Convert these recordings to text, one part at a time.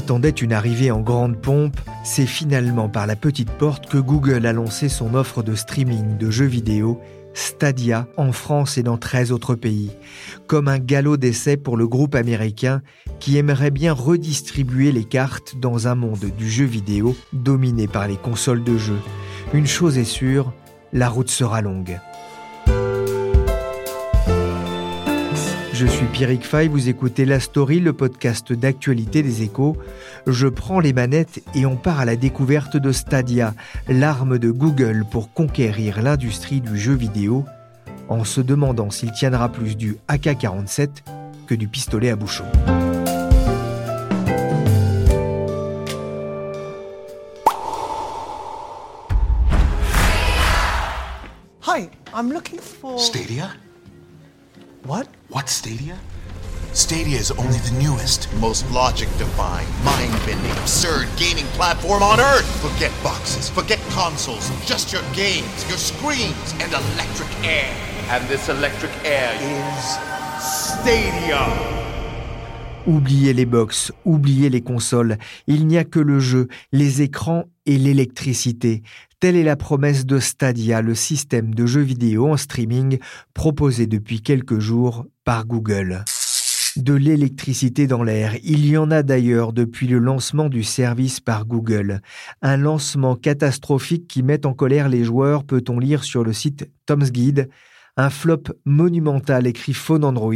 Attendait une arrivée en grande pompe, c'est finalement par la petite porte que Google a lancé son offre de streaming de jeux vidéo Stadia en France et dans 13 autres pays, comme un galop d'essai pour le groupe américain qui aimerait bien redistribuer les cartes dans un monde du jeu vidéo dominé par les consoles de jeu. Une chose est sûre, la route sera longue. Je suis Pierrick Fay, vous écoutez La Story, le podcast d'actualité des échos. Je prends les manettes et on part à la découverte de Stadia, l'arme de Google pour conquérir l'industrie du jeu vidéo, en se demandant s'il tiendra plus du AK-47 que du pistolet à bouchon. Hi, I'm looking for. Stadia? What? What Stadia? Stadia is only the newest, most logic defying, mind bending, absurd gaming platform on earth. Forget boxes, forget consoles, just your games, your screens, and electric air. And this electric air is Stadia. Oubliez les box, oubliez les consoles, il n'y a que le jeu, les écrans et l'électricité. Telle est la promesse de Stadia, le système de jeux vidéo en streaming proposé depuis quelques jours par Google. De l'électricité dans l'air, il y en a d'ailleurs depuis le lancement du service par Google. Un lancement catastrophique qui met en colère les joueurs, peut-on lire sur le site Tom's Guide. Un flop monumental écrit Phone Android.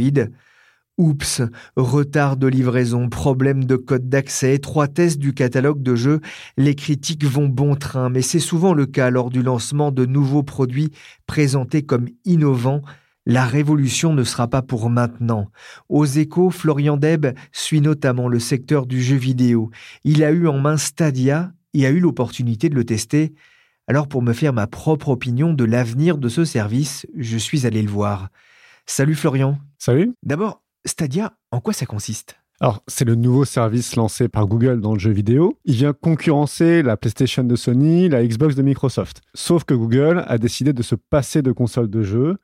Oups, retard de livraison, problème de code d'accès, trois tests du catalogue de jeux, les critiques vont bon train, mais c'est souvent le cas lors du lancement de nouveaux produits présentés comme innovants. La révolution ne sera pas pour maintenant. Aux échos, Florian Deb suit notamment le secteur du jeu vidéo. Il a eu en main Stadia et a eu l'opportunité de le tester. Alors pour me faire ma propre opinion de l'avenir de ce service, je suis allé le voir. Salut Florian. Salut. D'abord, Stadia, en quoi ça consiste? Alors, c'est le nouveau service lancé par Google dans le jeu vidéo. Il vient concurrencer la PlayStation de Sony, la Xbox de Microsoft. Sauf que Google a décidé de se passer de consoles de jeu.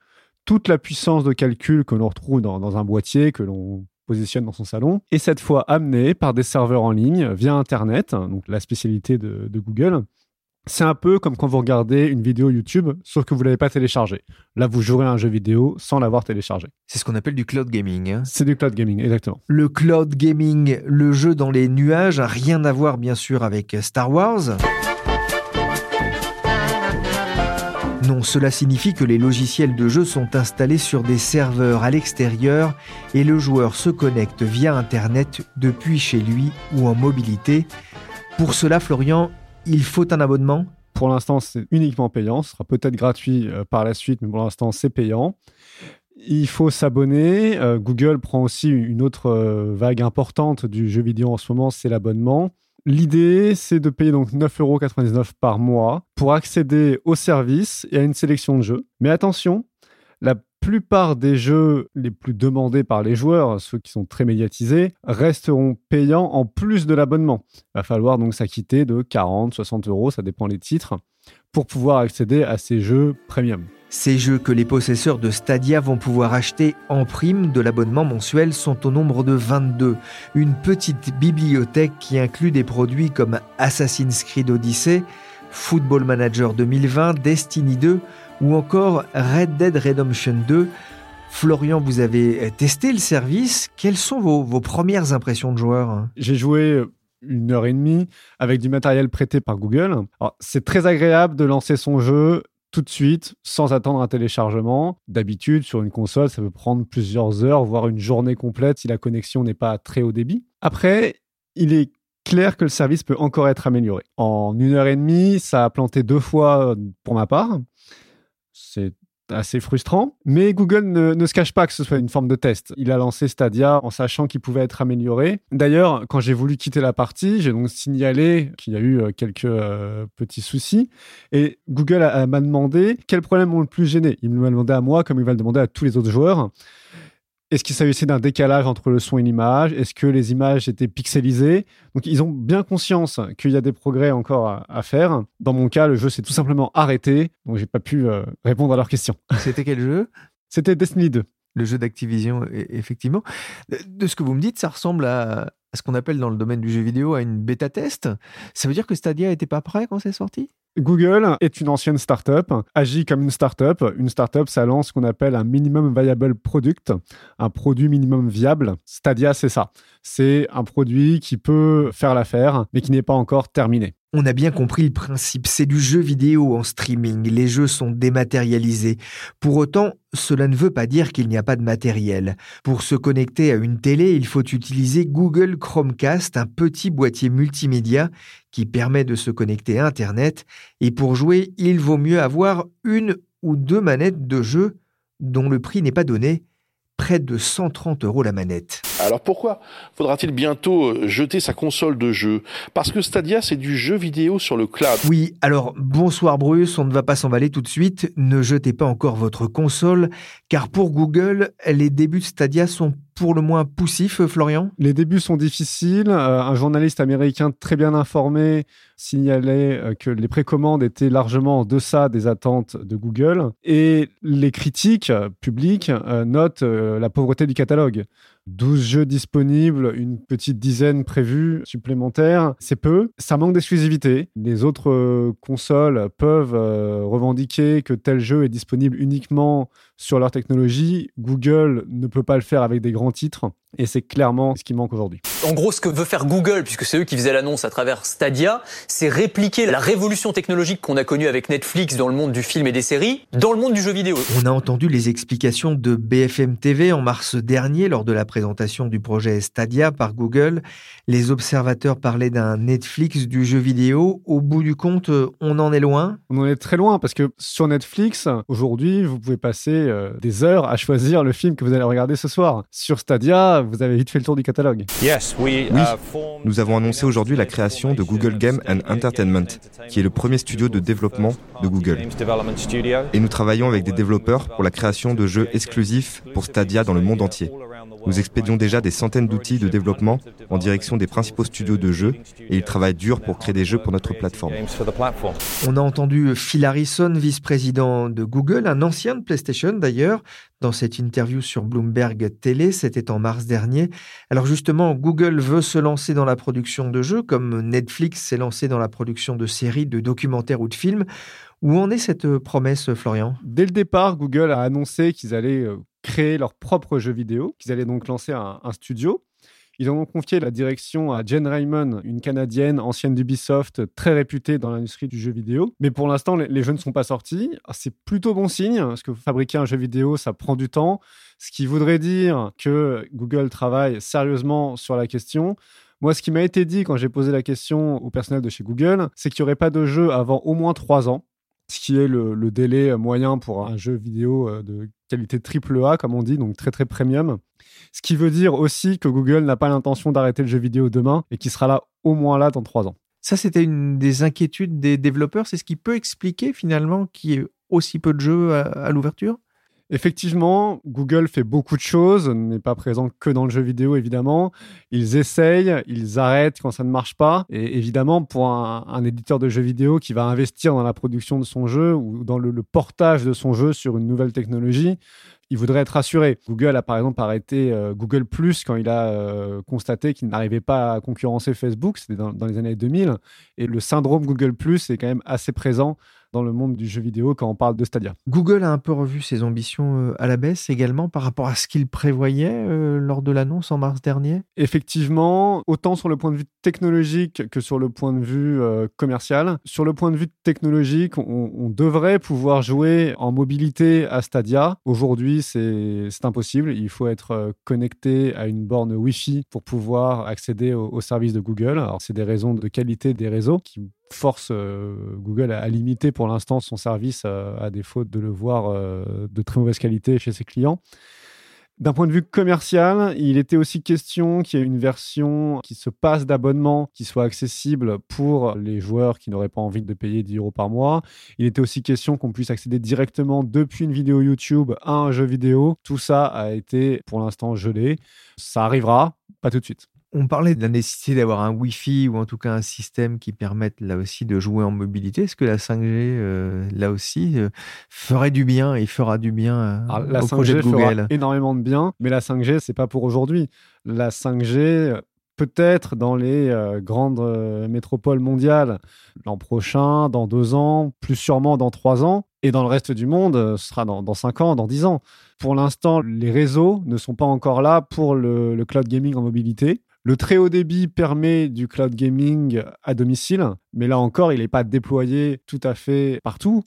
Toute la puissance de calcul que l'on retrouve dans, un boîtier, que l'on positionne dans son salon, est cette fois amenée par des serveurs en ligne via Internet, donc la spécialité de Google, c'est un peu comme quand vous regardez une vidéo YouTube, sauf que vous ne l'avez pas téléchargée. Là, vous jouerez un jeu vidéo sans l'avoir téléchargé. C'est ce qu'on appelle du cloud gaming. Hein. C'est du cloud gaming, exactement. Le cloud gaming, le jeu dans les nuages, rien à voir bien sûr avec Star Wars. Non, cela signifie que les logiciels de jeu sont installés sur des serveurs à l'extérieur et le joueur se connecte via Internet depuis chez lui ou en mobilité. Pour cela, Florian, il faut un abonnement Pour l'instant, c'est uniquement payant. Ce sera peut-être gratuit euh, par la suite, mais pour l'instant, c'est payant. Il faut s'abonner. Euh, Google prend aussi une autre euh, vague importante du jeu vidéo en ce moment, c'est l'abonnement. L'idée, c'est de payer donc 9,99€ par mois pour accéder au service et à une sélection de jeux. Mais attention, la plupart des jeux les plus demandés par les joueurs, ceux qui sont très médiatisés, resteront payants en plus de l'abonnement. Il va falloir donc s'acquitter de 40, 60 euros, ça dépend des titres, pour pouvoir accéder à ces jeux premium. Ces jeux que les possesseurs de Stadia vont pouvoir acheter en prime de l'abonnement mensuel sont au nombre de 22. Une petite bibliothèque qui inclut des produits comme Assassin's Creed Odyssey, Football Manager 2020, Destiny 2 ou encore Red Dead Redemption 2. Florian, vous avez testé le service. Quelles sont vos, premières impressions de joueur? J'ai joué une heure et demie avec du matériel prêté par Google. C'est très agréable de lancer son jeu tout de suite, sans attendre un téléchargement. D'habitude, sur une console, ça peut prendre plusieurs heures, voire une journée complète si la connexion n'est pas très haut débit. Après, il est clair que le service peut encore être amélioré. En une heure et demie, ça a planté deux fois pour ma part. C'est assez frustrant. Mais Google ne, se cache pas que ce soit une forme de test. Il a lancé Stadia en sachant qu'il pouvait être amélioré. D'ailleurs, quand j'ai voulu quitter la partie, j'ai donc signalé qu'il y a eu euh, quelques euh, petits soucis. Et Google m'a demandé quels problèmes m'ont le plus gêné. Il m'a demandé à moi, comme il va le demander à tous les autres joueurs. Est-ce qu'il s'agissait d'un décalage entre le son et l'image? Est-ce que les images étaient pixelisées? Donc ils ont bien conscience qu'il y a des progrès encore à, faire. Dans mon cas, le jeu s'est tout simplement arrêté, donc j'ai pas pu euh, répondre à leurs questions. C'était quel jeu? C'était Destiny 2. Le jeu d'Activision, e-, effectivement. De ce que vous me dites, ça ressemble à, à ce qu'on appelle dans le domaine du jeu vidéo à une bêta test. Ça veut dire que Stadia n'était pas prêt quand c'est sorti? Google est une ancienne startup, agit comme une startup. Une startup, ça lance ce qu'on appelle un minimum viable product, un produit minimum viable. Stadia, c'est ça. C'est un produit qui peut faire l'affaire, mais qui n'est pas encore terminé. On a bien compris le principe, c'est du jeu vidéo en streaming, les jeux sont dématérialisés. Pour autant, cela ne veut pas dire qu'il n'y a pas de matériel. Pour se connecter à une télé, il faut utiliser Google Chromecast, un petit boîtier multimédia qui permet de se connecter à Internet, et pour jouer, il vaut mieux avoir une ou deux manettes de jeu dont le prix n'est pas donné, près de 130 euros la manette. Alors pourquoi faudra-t-il bientôt euh, jeter sa console de jeu? Parce que Stadia, c'est du jeu vidéo sur le cloud. Oui, alors bonsoir Bruce, on ne va pas s'emballer tout de suite. Ne jetez pas encore votre console, car pour Google, les débuts de Stadia sont pour le moins poussifs, Florian Les débuts sont difficiles. Euh, un journaliste américain très bien informé signalait euh, que les précommandes étaient largement en deçà des attentes de Google. Et les critiques publiques notent la pauvreté du catalogue. 12 jeux disponibles, une petite dizaine prévue supplémentaires, c'est peu. Ça manque d'exclusivité. Les autres euh, consoles peuvent euh, revendiquer que tel jeu est disponible uniquement sur leur technologie. Google ne peut pas le faire avec des grands titres. Et c'est clairement ce qui manque aujourd'hui. En gros, ce que veut faire Google, puisque c'est eux qui faisaient l'annonce à travers Stadia, c'est répliquer la révolution technologique qu'on a connue avec Netflix dans le monde du film et des séries, dans le monde du jeu vidéo. On a entendu les explications de BFM TV en mars dernier lors de la présentation du projet Stadia par Google. Les observateurs parlaient d'un Netflix du jeu vidéo. Au bout du compte, on en est loin? On en est très loin parce que sur Netflix, aujourd'hui, vous pouvez passer euh, des heures à choisir le film que vous allez regarder ce soir. Sur Stadia, vous avez vite fait le tour du catalogue. Oui, nous avons annoncé aujourd'hui la création de Google Game and Entertainment, qui est le premier studio de développement de Google. Et nous travaillons avec des développeurs pour la création de jeux exclusifs pour Stadia dans le monde entier. Nous expédions déjà des centaines d'outils de développement en direction des principaux studios de jeux et ils travaillent dur pour créer des jeux pour notre plateforme. On a entendu Phil Harrison, vice-président de Google, un ancien de PlayStation d'ailleurs, dans cette interview sur Bloomberg Télé, c'était en mars dernier. Alors justement, Google veut se lancer dans la production de jeux comme Netflix s'est lancé dans la production de séries, de documentaires ou de films. Où en est cette promesse, Florian? Dès le départ, Google a annoncé qu'ils allaient euh, créer leur propre jeu vidéo, qu'ils allaient donc lancer un, studio. Ils ont donc confié la direction à Jen Raymond, une Canadienne ancienne d'Ubisoft, très réputée dans l'industrie du jeu vidéo. Mais pour l'instant, les, jeux ne sont pas sortis. Ah, c'est plutôt bon signe, parce que fabriquer un jeu vidéo, ça prend du temps. Ce qui voudrait dire que Google travaille sérieusement sur la question. Moi, ce qui m'a été dit quand j'ai posé la question au personnel de chez Google, c'est qu'il n'y aurait pas de jeu avant au moins trois ans ce qui est le, délai moyen pour un jeu vidéo euh, de qualité AAA, comme on dit, donc très très premium. Ce qui veut dire aussi que Google n'a pas l'intention d'arrêter le jeu vidéo demain et qui sera là au moins là dans trois ans. Ça, c'était une des inquiétudes des développeurs. C'est ce qui peut expliquer finalement qu'il y ait aussi peu de jeux à l'ouverture? Effectivement, Google fait beaucoup de choses, n'est pas présent que dans le jeu vidéo, évidemment. Ils essayent, ils arrêtent quand ça ne marche pas. Et évidemment, pour un, éditeur de jeux vidéo qui va investir dans la production de son jeu ou dans le, portage de son jeu sur une nouvelle technologie, il voudrait être rassuré. Google a par exemple arrêté euh, Google Plus quand il a euh, constaté qu'il n'arrivait pas à concurrencer Facebook, c'était dans, dans, les années 2000, et le syndrome Google Plus est quand même assez présent dans le monde du jeu vidéo quand on parle de Stadia. Google a un peu revu ses ambitions euh, à la baisse également par rapport à ce qu'il prévoyait lors de l'annonce en mars dernier? Effectivement, autant sur le point de vue technologique que sur le point de vue commercial. Sur le point de vue technologique, on, on devrait pouvoir jouer en mobilité à Stadia. Aujourd'hui, c'est impossible. Il faut être connecté à une borne Wi-Fi pour pouvoir accéder au services de Google. Alors, c'est des raisons de qualité des réseaux qui force euh, Google à, limiter pour l'instant son service euh, à défaut de le voir euh, de très mauvaise qualité chez ses clients. D'un point de vue commercial, il était aussi question qu'il y ait une version qui se passe d'abonnement, qui soit accessible pour les joueurs qui n'auraient pas envie de payer 10 euros par mois. Il était aussi question qu'on puisse accéder directement depuis une vidéo YouTube à un jeu vidéo. Tout ça a été pour l'instant gelé. Ça arrivera, pas tout de suite. On parlait de la nécessité d'avoir un Wi-Fi ou en tout cas un système qui permette là aussi de jouer en mobilité. Est-ce que la 5G, euh, là aussi, euh, ferait du bien et fera du bien euh, la au 5G projet de Google? fera énormément de bien, mais la 5G, c'est pas pour aujourd'hui. La 5G, peut-être dans les grandes métropoles mondiales l'an prochain, dans deux ans, plus sûrement dans trois ans. Et dans le reste du monde, ce sera dans, dans cinq ans, dans dix ans. Pour l'instant, les réseaux ne sont pas encore là pour le, le cloud gaming en mobilité. Le très haut débit permet du cloud gaming à domicile, mais là encore, il n'est pas déployé tout à fait partout,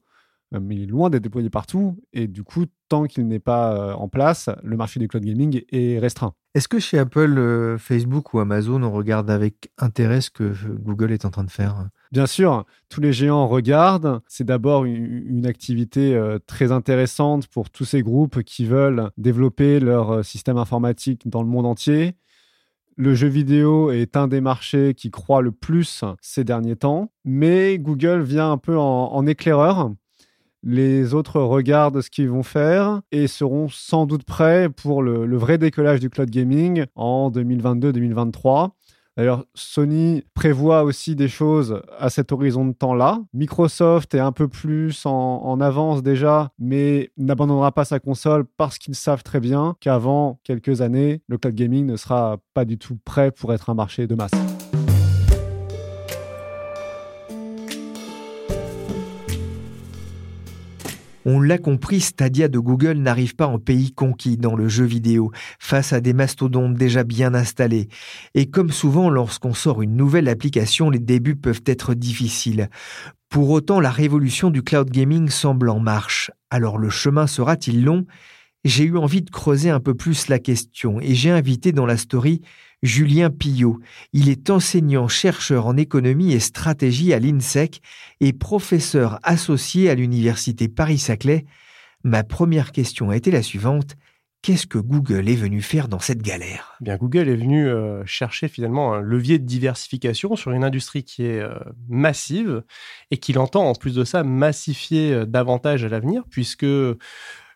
euh, mais il est loin d'être déployé partout. Et du coup, tant qu'il n'est pas euh, en place, le marché du cloud gaming est restreint. Est-ce que chez Apple, euh, Facebook ou Amazon, on regarde avec intérêt ce que Google est en train de faire? Bien sûr, tous les géants regardent. C'est d'abord une, activité très intéressante pour tous ces groupes qui veulent développer leur système informatique dans le monde entier. Le jeu vidéo est un des marchés qui croît le plus ces derniers temps, mais Google vient un peu en, éclaireur. Les autres regardent ce qu'ils vont faire et seront sans doute prêts pour le, le vrai décollage du cloud gaming en 2022-2023. D'ailleurs, Sony prévoit aussi des choses à cet horizon de temps-là. Microsoft est un peu plus en, en avance déjà, mais n'abandonnera pas sa console parce qu'ils savent très bien qu'avant quelques années, le cloud gaming ne sera pas du tout prêt pour être un marché de masse. On l'a compris, Stadia de Google n'arrive pas en pays conquis dans le jeu vidéo, face à des mastodontes déjà bien installés. Et comme souvent lorsqu'on sort une nouvelle application, les débuts peuvent être difficiles. Pour autant, la révolution du cloud gaming semble en marche. Alors le chemin sera-t-il long? J'ai eu envie de creuser un peu plus la question et j'ai invité dans la story Julien Pillot. Il est enseignant-chercheur en économie et stratégie à l'INSEC et professeur associé à l'université Paris-Saclay. Ma première question a été la suivante. Qu'est-ce que Google est venu faire dans cette galère? Bien, Google est venu euh, chercher finalement un levier de diversification sur une industrie qui est euh, massive et qu'il entend en plus de ça massifier euh, davantage à l'avenir puisque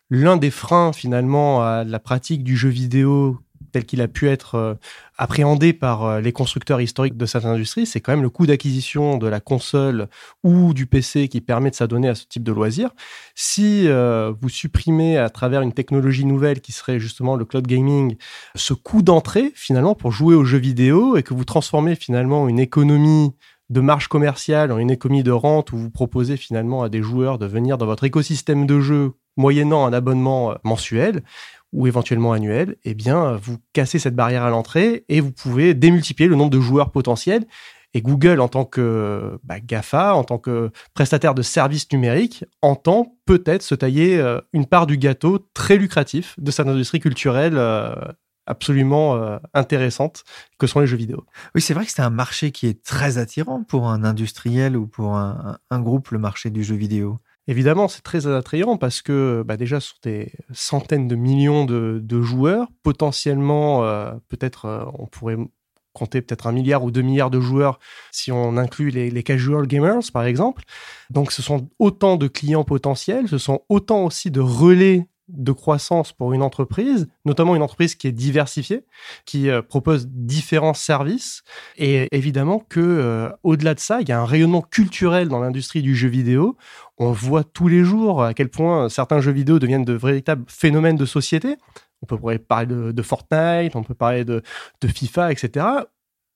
l'un des freins finalement à la pratique du jeu vidéo tel qu'il a pu être euh, appréhendé par euh, les constructeurs historiques de cette industrie, c'est quand même le coût d'acquisition de la console ou du PC qui permet de s'adonner à ce type de loisir. Si euh, vous supprimez à travers une technologie nouvelle qui serait justement le cloud gaming ce coût d'entrée finalement pour jouer aux jeux vidéo et que vous transformez finalement une économie de marge commerciale en une économie de rente où vous proposez finalement à des joueurs de venir dans votre écosystème de jeu moyennant un abonnement mensuel, ou éventuellement annuel, eh bien, vous cassez cette barrière à l'entrée et vous pouvez démultiplier le nombre de joueurs potentiels. Et Google, en tant que bah, GAFA, en tant que prestataire de services numériques, entend peut-être se tailler euh, une part du gâteau très lucratif de cette industrie culturelle euh, absolument euh, intéressante que sont les jeux vidéo. Oui, c'est vrai que c'est un marché qui est très attirant pour un industriel ou pour un, un groupe, le marché du jeu vidéo. Évidemment, c'est très attrayant parce que bah déjà, sur des centaines de millions de, joueurs, potentiellement, euh, peut-être, euh, on pourrait compter peut-être un milliard ou deux milliards de joueurs si on inclut les, casual gamers, par exemple. Donc, ce sont autant de clients potentiels, ce sont autant aussi de relais de croissance pour une entreprise, notamment une entreprise qui est diversifiée, qui euh, propose différents services. Et évidemment que euh, au-delà de ça, il y a un rayonnement culturel dans l'industrie du jeu vidéo. On voit tous les jours à quel point certains jeux vidéo deviennent de véritables phénomènes de société. On peut parler de, Fortnite, on peut parler de, de FIFA, etc.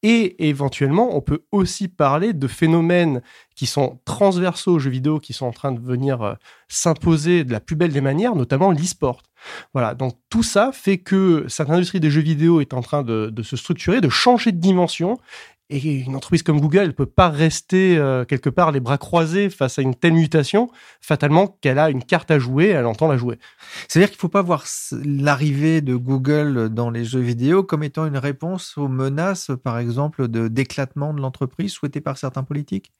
Et éventuellement, on peut aussi parler de phénomènes qui sont transversaux aux jeux vidéo, qui sont en train de venir euh, s'imposer de la plus belle des manières, notamment l'e-sport. Voilà, donc tout ça fait que cette industrie des jeux vidéo est en train de, de se structurer, de changer de dimension, et une entreprise comme Google ne peut pas rester euh, quelque part les bras croisés face à une telle mutation, fatalement qu'elle a une carte à jouer, elle entend la jouer. C'est-à-dire qu'il ne faut pas voir l'arrivée de Google dans les jeux vidéo comme étant une réponse aux menaces, par exemple, de d'éclatement de l'entreprise souhaitées par certains politiques?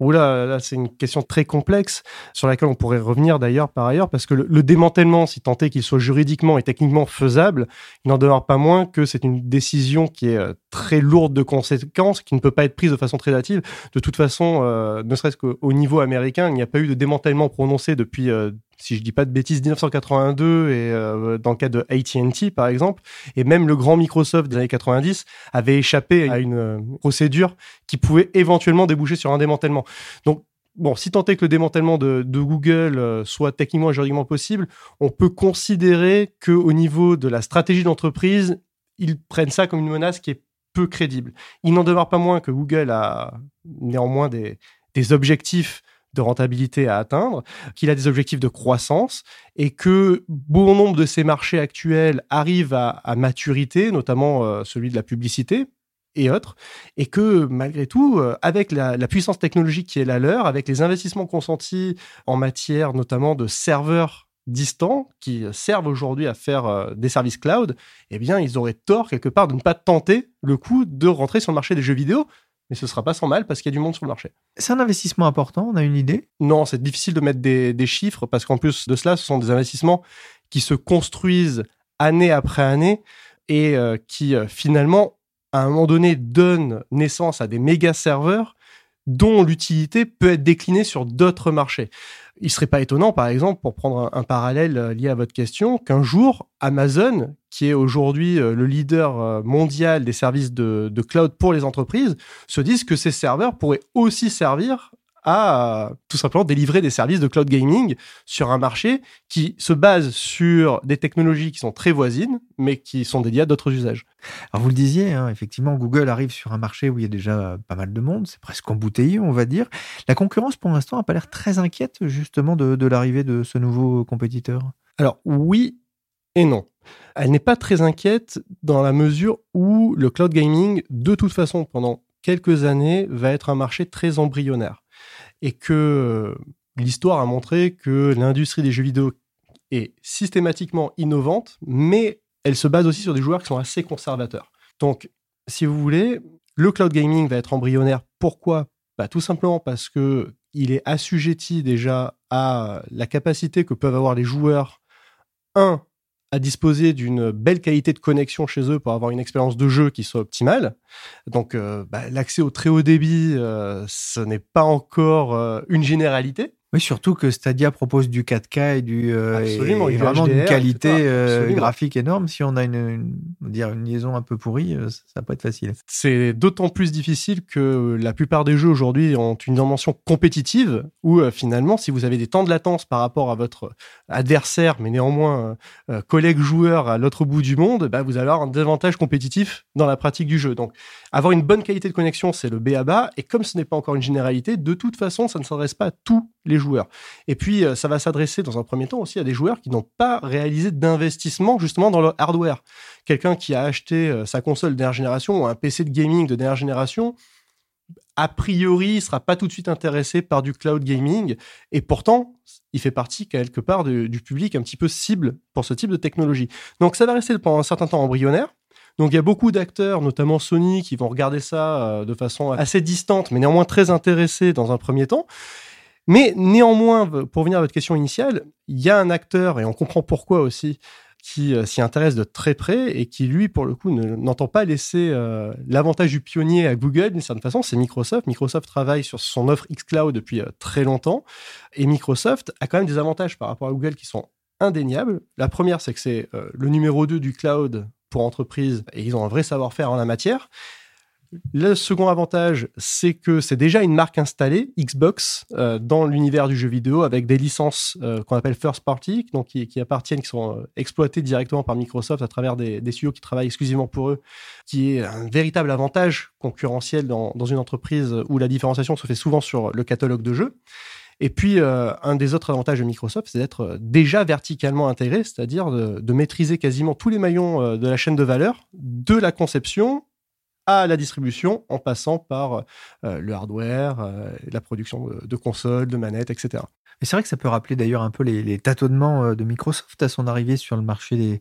Oula, là, c'est une question très complexe sur laquelle on pourrait revenir d'ailleurs par ailleurs, parce que le, démantèlement, si tant est qu'il soit juridiquement et techniquement faisable, il n'en demeure pas moins que c'est une décision qui est euh, très lourde de conséquences, qui ne peut pas être prise de façon très hâtive. De toute façon, euh, ne serait-ce qu'au niveau américain, il n'y a pas eu de démantèlement prononcé depuis euh, si je dis pas de bêtises, 1982 et euh, dans le cas de AT&T par exemple, et même le grand Microsoft des années 90 avait échappé à une euh, procédure qui pouvait éventuellement déboucher sur un démantèlement. Donc bon, si tant est que le démantèlement de, Google euh, soit techniquement et juridiquement possible, on peut considérer que au niveau de la stratégie d'entreprise, ils prennent ça comme une menace qui est peu crédible. Il n'en demeure pas moins que Google a néanmoins des, des objectifs de rentabilité à atteindre, qu'il a des objectifs de croissance et que bon nombre de ces marchés actuels arrivent à, maturité, notamment euh, celui de la publicité et autres, et que malgré tout, euh, avec la, puissance technologique qui est la leur, avec les investissements consentis en matière notamment de serveurs distants qui servent aujourd'hui à faire euh, des services cloud, eh bien, ils auraient tort quelque part de ne pas tenter le coup de rentrer sur le marché des jeux vidéo, mais ce sera pas sans mal parce qu'il y a du monde sur le marché. C'est un investissement important, on a une idée? Non, c'est difficile de mettre des, chiffres parce qu'en plus de cela, ce sont des investissements qui se construisent année après année et euh, qui euh, finalement, à un moment donné, donnent naissance à des méga serveurs dont l'utilité peut être déclinée sur d'autres marchés. Il serait pas étonnant, par exemple, pour prendre un, parallèle euh, lié à votre question, qu'un jour, Amazon, qui est aujourd'hui euh, le leader euh, mondial des services de, de, cloud pour les entreprises, se dise que ces serveurs pourraient aussi servir à tout simplement délivrer des services de cloud gaming sur un marché qui se base sur des technologies qui sont très voisines, mais qui sont dédiées à d'autres usages. Alors vous le disiez, hein, effectivement, Google arrive sur un marché où il y a déjà pas mal de monde, c'est presque embouteillé, on va dire. La concurrence, pour l'instant, n'a pas l'air très inquiète justement de, de l'arrivée de ce nouveau compétiteur. Alors oui et non. Elle n'est pas très inquiète dans la mesure où le cloud gaming, de toute façon, pendant quelques années, va être un marché très embryonnaire et que euh, l'histoire a montré que l'industrie des jeux vidéo est systématiquement innovante, mais elle se base aussi sur des joueurs qui sont assez conservateurs. Donc, si vous voulez, le cloud gaming va être embryonnaire. Pourquoi? Bah, Tout simplement parce que il est assujetti déjà à la capacité que peuvent avoir les joueurs, un, à disposer d'une belle qualité de connexion chez eux pour avoir une expérience de jeu qui soit optimale. Donc euh, bah, l'accès au très haut débit, euh, ce n'est pas encore euh, une généralité. Oui, surtout que Stadia propose du 4K et du euh, Absolument, et vraiment une qualité euh, graphique énorme. Si on a une, dire une liaison un peu pourrie, euh, ça peut être facile. C'est d'autant plus difficile que la plupart des jeux aujourd'hui ont une dimension compétitive où finalement, si vous avez des temps de latence par rapport à votre adversaire, mais néanmoins collègue joueur à l'autre bout du monde, bah, vous allez avoir un avantage compétitif dans la pratique du jeu. Donc, avoir une bonne qualité de connexion, c'est le B à bas. Et comme ce n'est pas encore une généralité, de toute façon, ça ne s'adresse pas à tous les joueurs. Et puis, euh, ça va s'adresser dans un premier temps aussi à des joueurs qui n'ont pas réalisé d'investissement justement dans leur hardware. Quelqu'un qui a acheté euh, sa console de dernière génération ou un PC de gaming de dernière génération, a priori, sera pas tout de suite intéressé par du cloud gaming. Et pourtant, il fait partie quelque part du public un petit peu cible pour ce type de technologie. Donc, ça va rester pendant un certain temps embryonnaire. Donc il y a beaucoup d'acteurs, notamment Sony, qui vont regarder ça euh, de façon assez distante, mais néanmoins très intéressés dans un premier temps. Mais néanmoins, pour venir à votre question initiale, il y a un acteur, et on comprend pourquoi aussi, qui euh, s'y intéresse de très près et qui, lui, pour le coup, n'entend pas laisser euh, l'avantage du pionnier à Google d'une certaine façon, c'est Microsoft. Microsoft travaille sur son offre xCloud depuis très longtemps et Microsoft a quand même des avantages par rapport à Google qui sont indéniables. La première, c'est que c'est euh, le numéro 2 du cloud pour entreprise et ils ont un vrai savoir-faire en la matière. Le second avantage, c'est que c'est déjà une marque installée, Xbox, euh, dans l'univers du jeu vidéo avec des licences euh, qu'on appelle first party, donc qui, appartiennent, qui sont euh, exploitées directement par Microsoft à travers des, studios qui travaillent exclusivement pour eux, qui est un véritable avantage concurrentiel dans, une entreprise où la différenciation se fait souvent sur le catalogue de jeux. Et puis, un des autres avantages de Microsoft, c'est d'être déjà verticalement intégré, c'est-à-dire de, maîtriser quasiment tous les maillons de la chaîne de valeur, de la conception à la distribution en passant par euh, le hardware, euh, la production de, consoles, de manettes, etc. Et c'est vrai que ça peut rappeler d'ailleurs un peu les, tâtonnements euh, de Microsoft à son arrivée sur le marché des,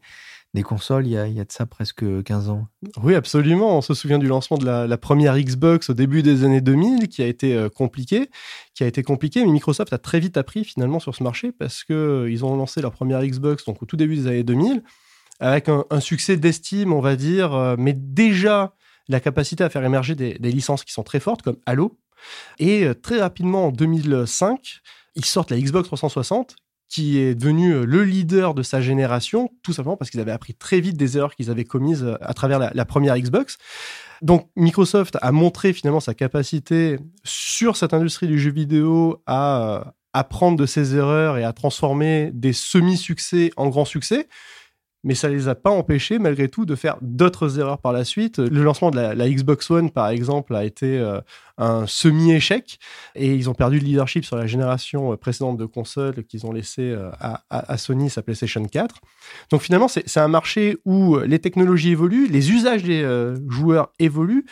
des consoles il y, a, il y, a, de ça presque 15 ans. Oui, absolument. On se souvient du lancement de la, première Xbox au début des années 2000 qui a été compliqué, qui a été compliqué, mais Microsoft a très vite appris finalement sur ce marché parce que ils ont lancé leur première Xbox donc au tout début des années 2000 avec un, un succès d'estime, on va dire, mais déjà la capacité à faire émerger des, licences qui sont très fortes, comme Halo. Et euh, très rapidement, en 2005, ils sortent la Xbox 360, qui est devenue euh, le leader de sa génération, tout simplement parce qu'ils avaient appris très vite des erreurs qu'ils avaient commises euh, à travers la, première Xbox. Donc Microsoft a montré finalement sa capacité sur cette industrie du jeu vidéo à apprendre de ses erreurs et à transformer des semi-succès en grands succès mais ça les a pas empêchés malgré tout de faire d'autres erreurs par la suite. Le lancement de la, Xbox One, par exemple, a été euh, un semi-échec et ils ont perdu le leadership sur la génération euh, précédente de consoles qu'ils ont laissé euh, à, Sony, sa PlayStation 4. Donc finalement, c'est un marché où les technologies évoluent, les usages des joueurs évoluent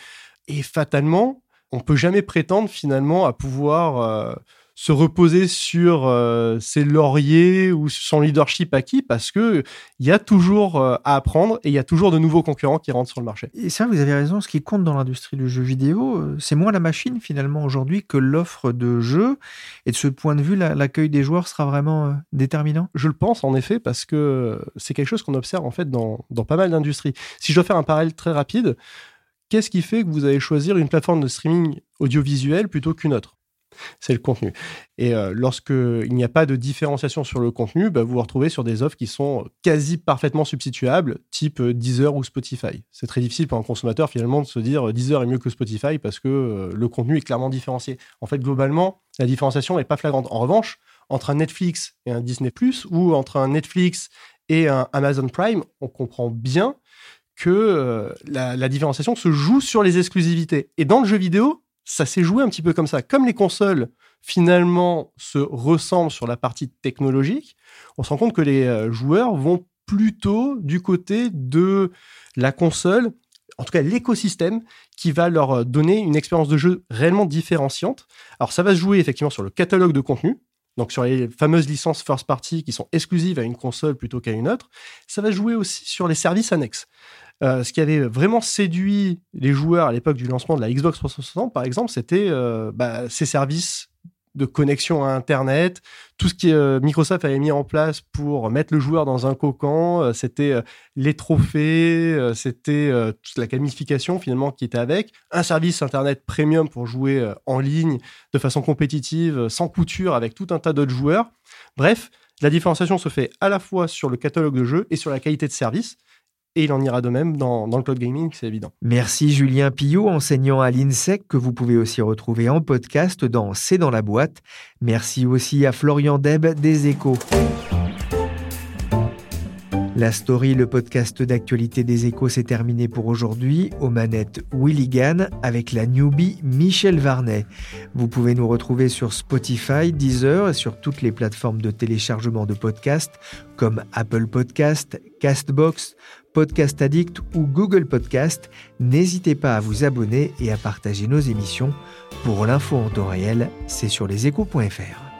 et fatalement, on peut jamais prétendre finalement à pouvoir se reposer sur euh, ses lauriers ou son leadership acquis parce que il y a toujours euh, à apprendre et il y a toujours de nouveaux concurrents qui rentrent sur le marché. Et ça, vous avez raison. Ce qui compte dans l'industrie du jeu vidéo, euh, c'est moins la machine finalement aujourd'hui que l'offre de jeux. Et de ce point de vue, l'accueil des joueurs sera vraiment déterminant? Je le pense en effet parce que c'est quelque chose qu'on observe en fait dans, dans pas mal d'industries. Si je dois faire un parallèle très rapide, qu'est-ce qui fait que vous allez choisir une plateforme de streaming audiovisuel plutôt qu'une autre? C'est le contenu. Et euh, lorsqu'il n'y a pas de différenciation sur le contenu, bah, vous vous retrouvez sur des offres qui sont quasi parfaitement substituables, type euh, Deezer ou Spotify. C'est très difficile pour un consommateur finalement de se dire euh, Deezer est mieux que Spotify parce que le contenu est clairement différencié. En fait, globalement, la différenciation n'est pas flagrante. En revanche, entre un Netflix et un Disney ⁇ ou entre un Netflix et un Amazon Prime, on comprend bien que la différenciation se joue sur les exclusivités. Et dans le jeu vidéo, ça s'est joué un petit peu comme ça. Comme les consoles, finalement, se ressemblent sur la partie technologique, on se rend compte que les euh, joueurs vont plutôt du côté de la console, en tout cas l'écosystème, qui va leur euh, donner une expérience de jeu réellement différenciante. Alors ça va se jouer effectivement sur le catalogue de contenu, donc sur les fameuses licences first party qui sont exclusives à une console plutôt qu'à une autre. Ça va jouer aussi sur les services annexes. Euh, ce qui avait vraiment séduit les joueurs à l'époque du lancement de la Xbox 360, par exemple, c'était euh, bah, ces services de connexion à Internet, tout ce que euh, Microsoft avait mis en place pour mettre le joueur dans un cocon, c'était les trophées, c'était toute la gamification finalement qui était avec, un service Internet premium pour jouer en ligne de façon compétitive, sans couture, avec tout un tas d'autres joueurs. Bref, la différenciation se fait à la fois sur le catalogue de jeux et sur la qualité de service. Et il en ira de même dans, le cloud gaming, c'est évident. Merci Julien Pillot, enseignant à l'INSEC, que vous pouvez aussi retrouver en podcast dans C'est dans la boîte. Merci aussi à Florian Deb des Échos. La story, le podcast d'actualité des échos, s'est terminé pour aujourd'hui. Aux manettes Willy Gann avec la newbie Michel Varnet. Vous pouvez nous retrouver sur Spotify, Deezer et sur toutes les plateformes de téléchargement de podcasts comme Apple Podcast, Castbox, Podcast Addict ou Google Podcast. N'hésitez pas à vous abonner et à partager nos émissions. Pour l'info en temps réel, c'est sur leséchos.fr.